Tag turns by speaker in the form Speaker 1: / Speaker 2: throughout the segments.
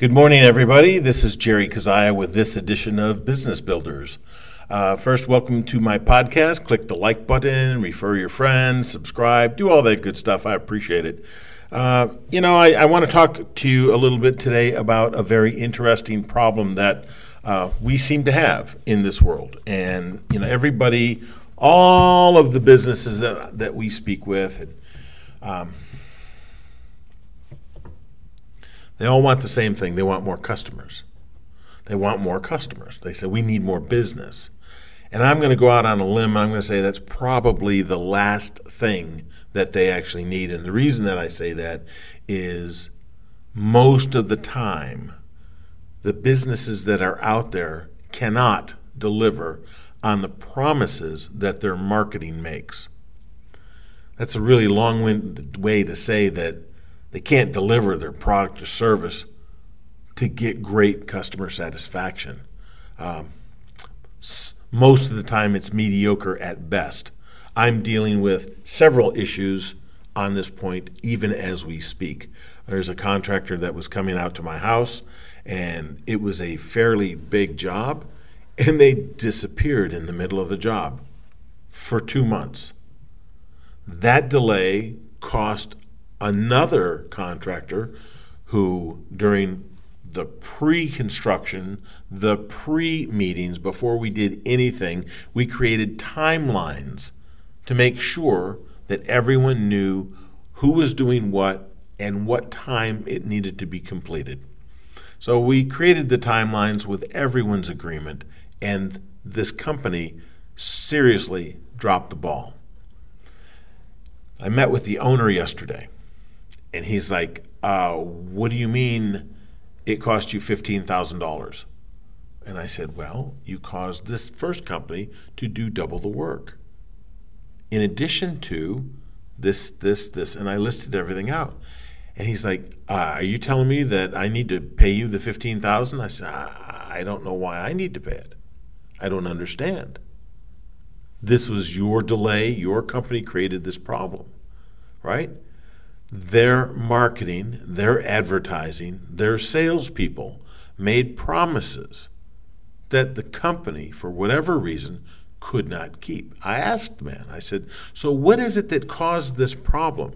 Speaker 1: Good morning, everybody. This is Jerry Kazaya with this edition of Business Builders. Uh, first, welcome to my podcast. Click the like button, refer your friends, subscribe, do all that good stuff. I appreciate it. Uh, you know, I, I want to talk to you a little bit today about a very interesting problem that uh, we seem to have in this world. And, you know, everybody, all of the businesses that, that we speak with, and, um, they all want the same thing. They want more customers. They want more customers. They say, we need more business. And I'm going to go out on a limb. I'm going to say that's probably the last thing that they actually need. And the reason that I say that is most of the time, the businesses that are out there cannot deliver on the promises that their marketing makes. That's a really long winded way to say that they can't deliver their product or service to get great customer satisfaction. Um, most of the time, it's mediocre at best. I'm dealing with several issues on this point, even as we speak. There's a contractor that was coming out to my house, and it was a fairly big job, and they disappeared in the middle of the job for two months. That delay cost another contractor who, during the pre construction, the pre meetings, before we did anything, we created timelines to make sure that everyone knew who was doing what and what time it needed to be completed. So we created the timelines with everyone's agreement, and this company seriously dropped the ball. I met with the owner yesterday. And he's like, uh, What do you mean it cost you $15,000? And I said, Well, you caused this first company to do double the work. In addition to this, this, this, and I listed everything out. And he's like, uh, "Are you telling me that I need to pay you the fifteen thousand? I said, I don't know why I need to pay it. I don't understand. This was your delay. Your company created this problem, right? Their marketing, their advertising, their salespeople made promises that the company, for whatever reason, could not keep. I asked the man, I said, So what is it that caused this problem?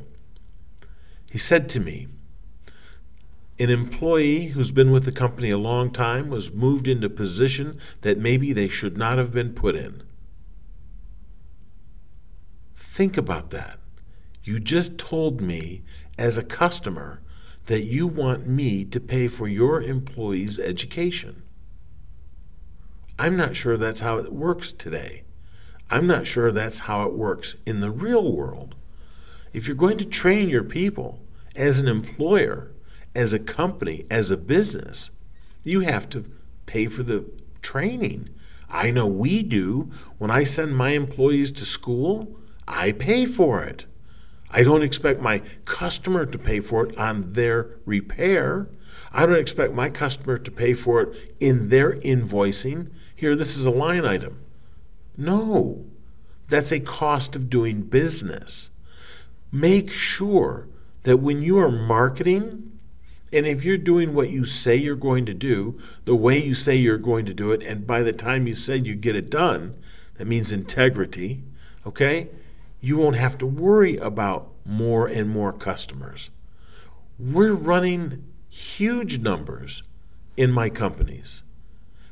Speaker 1: He said to me, an employee who's been with the company a long time was moved into a position that maybe they should not have been put in. Think about that. You just told me as a customer that you want me to pay for your employees' education. I'm not sure that's how it works today. I'm not sure that's how it works in the real world. If you're going to train your people as an employer, as a company, as a business, you have to pay for the training. I know we do. When I send my employees to school, I pay for it. I don't expect my customer to pay for it on their repair. I don't expect my customer to pay for it in their invoicing. Here, this is a line item. No, that's a cost of doing business. Make sure that when you are marketing, and if you're doing what you say you're going to do, the way you say you're going to do it, and by the time you said you get it done, that means integrity, okay? You won't have to worry about more and more customers. We're running huge numbers in my companies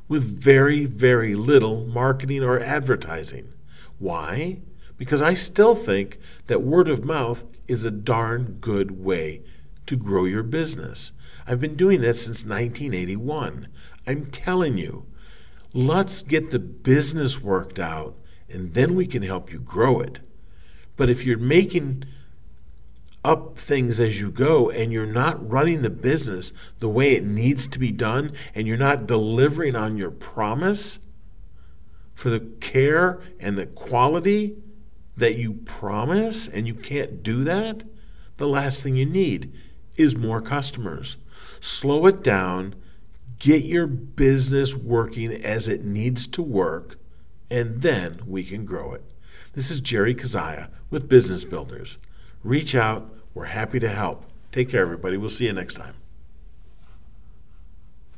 Speaker 1: with very, very little marketing or advertising. Why? Because I still think that word of mouth is a darn good way to grow your business. I've been doing this since 1981. I'm telling you, let's get the business worked out and then we can help you grow it. But if you're making up things as you go and you're not running the business the way it needs to be done and you're not delivering on your promise for the care and the quality that you promise and you can't do that, the last thing you need is more customers. Slow it down, get your business working as it needs to work, and then we can grow it. This is Jerry Kazaya with Business Builders. Reach out. We're happy to help. Take care, everybody. We'll see you next time.